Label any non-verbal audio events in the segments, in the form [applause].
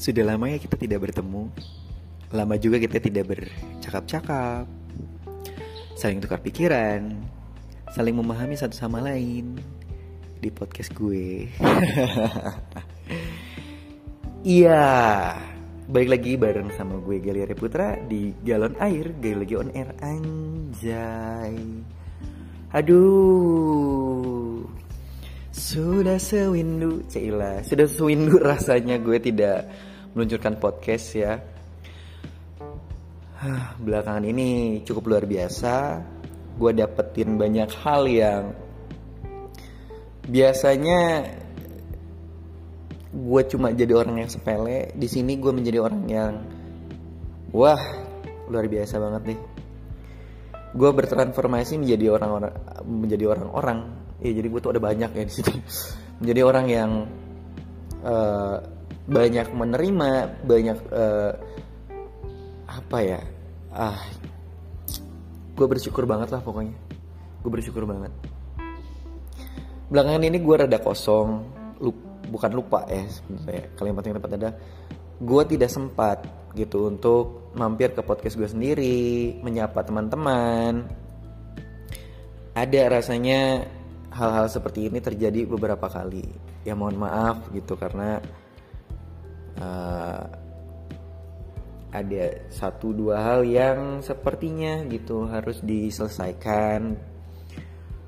Sudah lama ya kita tidak bertemu. Lama juga kita tidak bercakap-cakap. Saling tukar pikiran, saling memahami satu sama lain di podcast gue. [laughs] Iya, balik lagi bareng sama gue Galia Putra di Galon Air, gali lagi on air anjay. Aduh, sudah sewindu, Cila, sudah sewindu [laughs] rasanya gue tidak meluncurkan podcast ya. Belakangan ini cukup luar biasa. Gue dapetin banyak hal yang biasanya gue cuma jadi orang yang sepele. Di sini gue menjadi orang yang wah luar biasa banget nih. Gue bertransformasi menjadi orang-orang menjadi orang-orang. Ya jadi gue tuh ada banyak ya di situ. [laughs] Menjadi orang yang uh, banyak menerima, banyak uh, apa ya? Ah, gue bersyukur banget lah pokoknya. Gue bersyukur banget. Belakangan ini gue rada kosong, bukan lupa ya sebenarnya. Kalimat yang tepat ada, gue tidak sempat gitu untuk mampir ke podcast gue sendiri, menyapa teman-teman. Ada rasanya hal-hal seperti ini terjadi beberapa kali. Ya mohon maaf gitu karena uh, ada satu dua hal yang sepertinya gitu harus diselesaikan.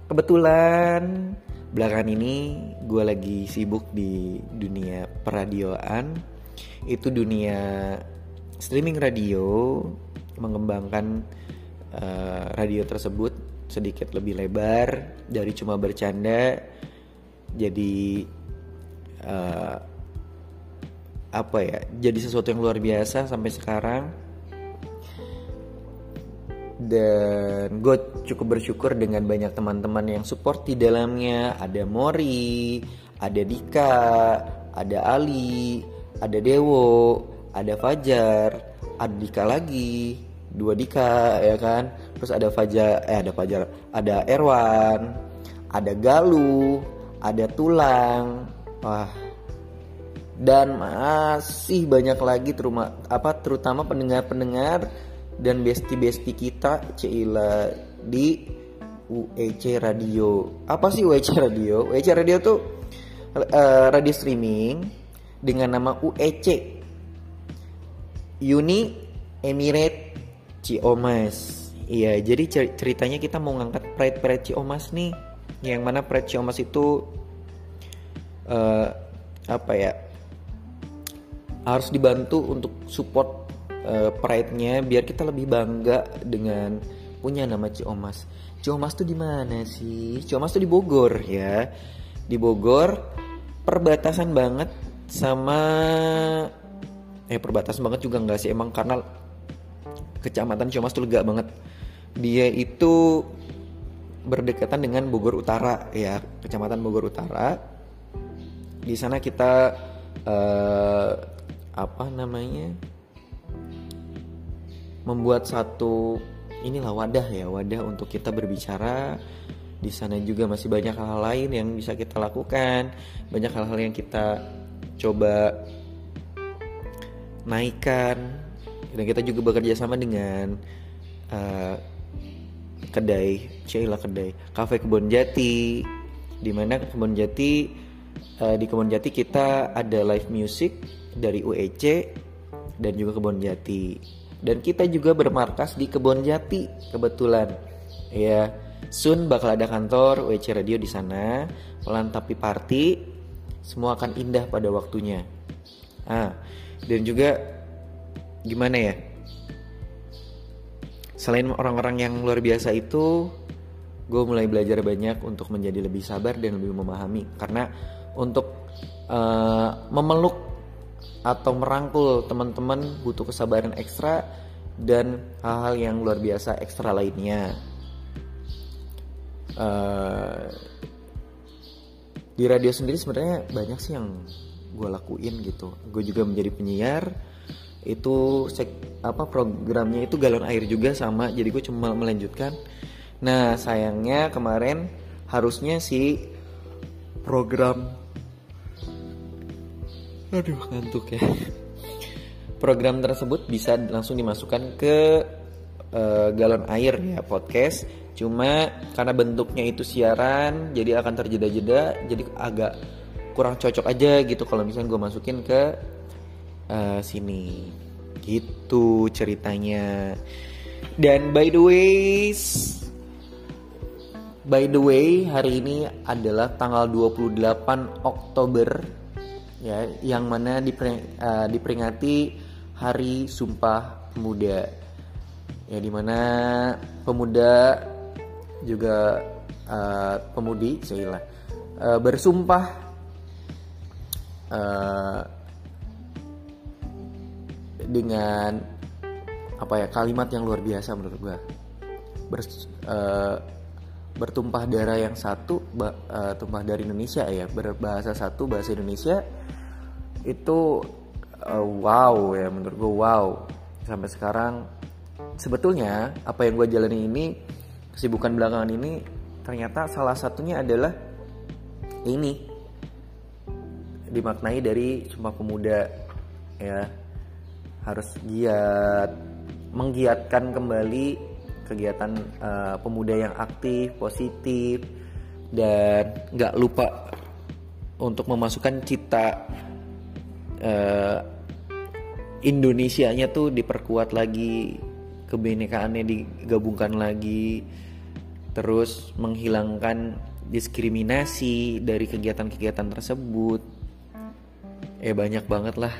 Kebetulan belakangan ini gue lagi sibuk di dunia peradioan. Itu dunia streaming radio mengembangkan uh, radio tersebut sedikit lebih lebar dari cuma bercanda jadi uh, apa ya jadi sesuatu yang luar biasa sampai sekarang. Dan gue cukup bersyukur dengan banyak teman-teman yang support di dalamnya. Ada Mori ada Dika ada Ali ada Dewo ada Fajar ada Dika lagi dua Dika ya kan? Terus ada Fajar eh ada Fajar ada Erwan ada Galuh ada Tulang. Wah dan masih banyak lagi teruma apa terutama pendengar-pendengar dan besti-besti kita Cila di UEC Radio. Apa sih UEC Radio? UEC Radio tuh uh, radio streaming dengan nama UEC Uni Emirate Ciomas. Iya, jadi ceritanya kita mau ngangkat Pride Pride Ciomas nih. Yang mana Pride Ciomas itu uh, apa ya? Harus dibantu untuk support uh, pride-nya biar kita lebih bangga dengan punya nama Ciomas. Ciomas tuh di mana sih? Ciomas tuh di Bogor ya. Di Bogor perbatasan banget sama eh perbatasan banget juga enggak sih emang karena kecamatan Ciomas tuh lega banget. Dia itu berdekatan dengan Bogor Utara ya, kecamatan Bogor Utara. Di sana kita uh, apa namanya membuat satu inilah wadah ya wadah untuk kita berbicara. Di sana juga masih banyak hal-hal lain yang bisa kita lakukan banyak hal-hal yang kita coba naikkan. Dan kita juga bekerja sama dengan uh, kedai Cila kedai kafe kebun jati. Di mana kebun jati uh, di kebun jati kita ada live music dari UEC dan juga kebun jati. Dan kita juga bermarkas di Kebon Jati kebetulan. Ya soon bakal ada kantor WC Radio di sana. Pelan tapi party semua akan indah pada waktunya. Ah dan juga gimana ya? Selain orang-orang yang luar biasa itu gue mulai belajar banyak untuk menjadi lebih sabar dan lebih memahami. Karena untuk uh, memeluk atau merangkul teman-teman butuh kesabaran ekstra dan hal-hal yang luar biasa ekstra lainnya. Uh, di radio sendiri sebenarnya banyak sih yang gue lakuin gitu. Gue juga menjadi penyiar. Itu sek, apa programnya itu galon air juga sama. Jadi gue cuma melanjutkan. Nah sayangnya kemarin harusnya si program aduh. Ngantuk ya. Program tersebut bisa langsung dimasukkan ke uh, galon air ya podcast. Cuma karena bentuknya itu siaran jadi akan terjeda-jeda jadi agak kurang cocok aja gitu kalau misalnya gue masukin ke uh, sini. Gitu ceritanya. Dan by the way by the way hari ini adalah tanggal 28 Oktober ya yang mana uh, diperingati Hari Sumpah Pemuda. Ya di mana pemuda juga uh, pemudi saya uh, bersumpah uh, dengan apa ya kalimat yang luar biasa menurut gue Ber, uh, bertumpah darah yang satu uh, tumpah dari Indonesia ya berbahasa satu bahasa Indonesia itu uh, wow ya menurut gue wow. Sampai sekarang sebetulnya apa yang gue jalani ini kesibukan belakangan ini ternyata salah satunya adalah ini. Dimaknai dari Sumpah Pemuda ya harus giat menggiatkan kembali kegiatan uh, pemuda yang aktif positif dan nggak lupa untuk memasukkan cita uh, Indonesianya tuh diperkuat lagi kebinekaannya digabungkan lagi terus menghilangkan diskriminasi dari kegiatan-kegiatan tersebut. Eh banyak banget lah.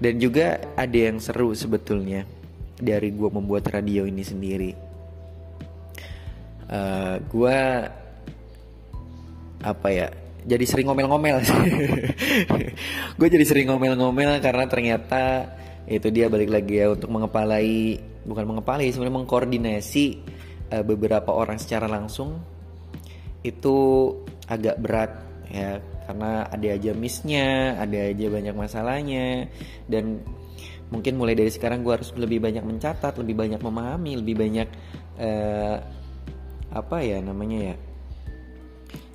Dan juga ada yang seru sebetulnya dari gue membuat radio ini sendiri. Uh, eh, gue apa ya jadi sering ngomel-ngomel. [laughs] Gue jadi sering ngomel-ngomel karena ternyata itu dia balik lagi ya untuk mengepalai bukan mengepalai sebenarnya mengkoordinasi uh, beberapa orang secara langsung. Itu agak berat ya karena ada aja missnya ada aja banyak masalahnya dan mungkin mulai dari sekarang gue harus lebih banyak mencatat lebih banyak memahami lebih banyak uh, apa ya namanya ya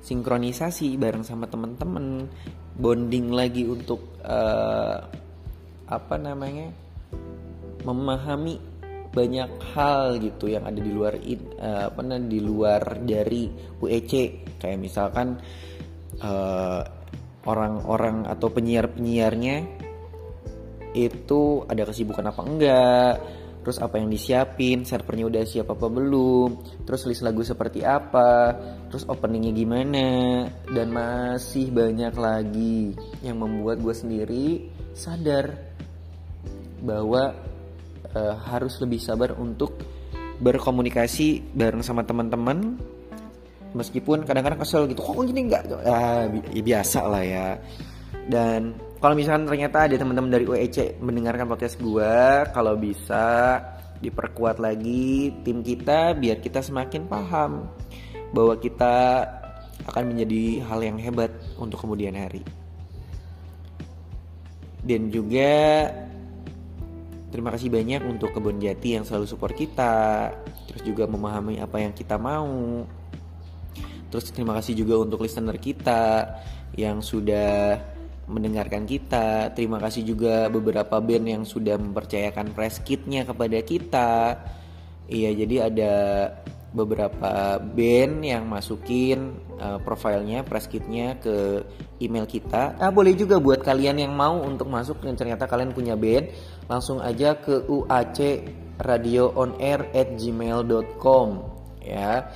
sinkronisasi bareng sama temen-temen bonding lagi untuk uh, apa namanya memahami banyak hal gitu yang ada di luar uh, apa namanya di luar dari UEC kayak misalkan orang eh, orang-orang atau penyiar-penyiarnya itu ada kesibukan apa enggak terus apa yang disiapin servernya udah siap apa belum terus list lagu seperti apa terus openingnya gimana dan masih banyak lagi yang membuat gue sendiri sadar bahwa uh, harus lebih sabar untuk berkomunikasi bareng sama teman-teman meskipun kadang-kadang kesel gitu kok gini nggak ah, ya, biasa lah ya. Dan kalau misalkan ternyata ada teman-teman dari UEC mendengarkan podcast gue kalau bisa diperkuat lagi tim kita biar kita semakin paham bahwa kita akan menjadi hal yang hebat untuk kemudian hari dan juga Terima kasih banyak untuk Kebun Jati yang selalu support kita, terus juga memahami apa yang kita mau. Terus terima kasih juga untuk listener kita yang sudah mendengarkan kita. Terima kasih juga beberapa band yang sudah mempercayakan press kitnya kepada kita. Iya, jadi ada beberapa band yang masukin uh, profilnya, press kitnya ke email kita. Ah boleh juga buat kalian yang mau untuk masuk dan ternyata kalian punya band langsung aja ke uac radio on air at gmail.com ya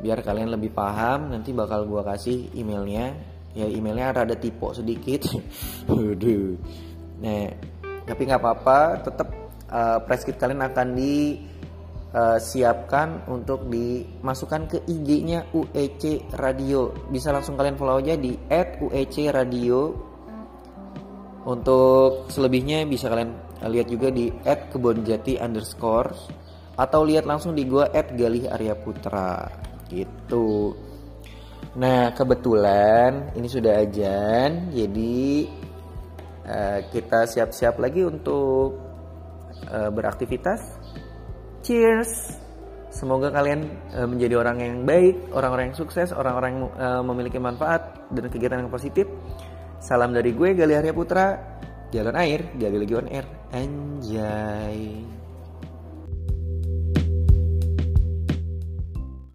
biar kalian lebih paham nanti bakal gua kasih emailnya ya emailnya rada tipe sedikit nah tapi nggak apa-apa tetap uh, press kit kalian akan di uh, siapkan untuk dimasukkan ke IG-nya UEC Radio. Bisa langsung kalian follow aja di @UEC Radio. Untuk selebihnya bisa kalian lihat juga di @kebonjati underscore atau lihat langsung di gua @galih Arya Putra gitu. Nah kebetulan ini sudah ajan jadi uh, kita siap-siap lagi untuk uh, beraktivitas. Cheers. Semoga kalian uh, menjadi orang yang baik, orang-orang yang sukses, orang-orang yang uh, memiliki manfaat dan kegiatan yang positif. Salam dari gue Galih Arya Putra Galon air, gali lagi on air. Anjay.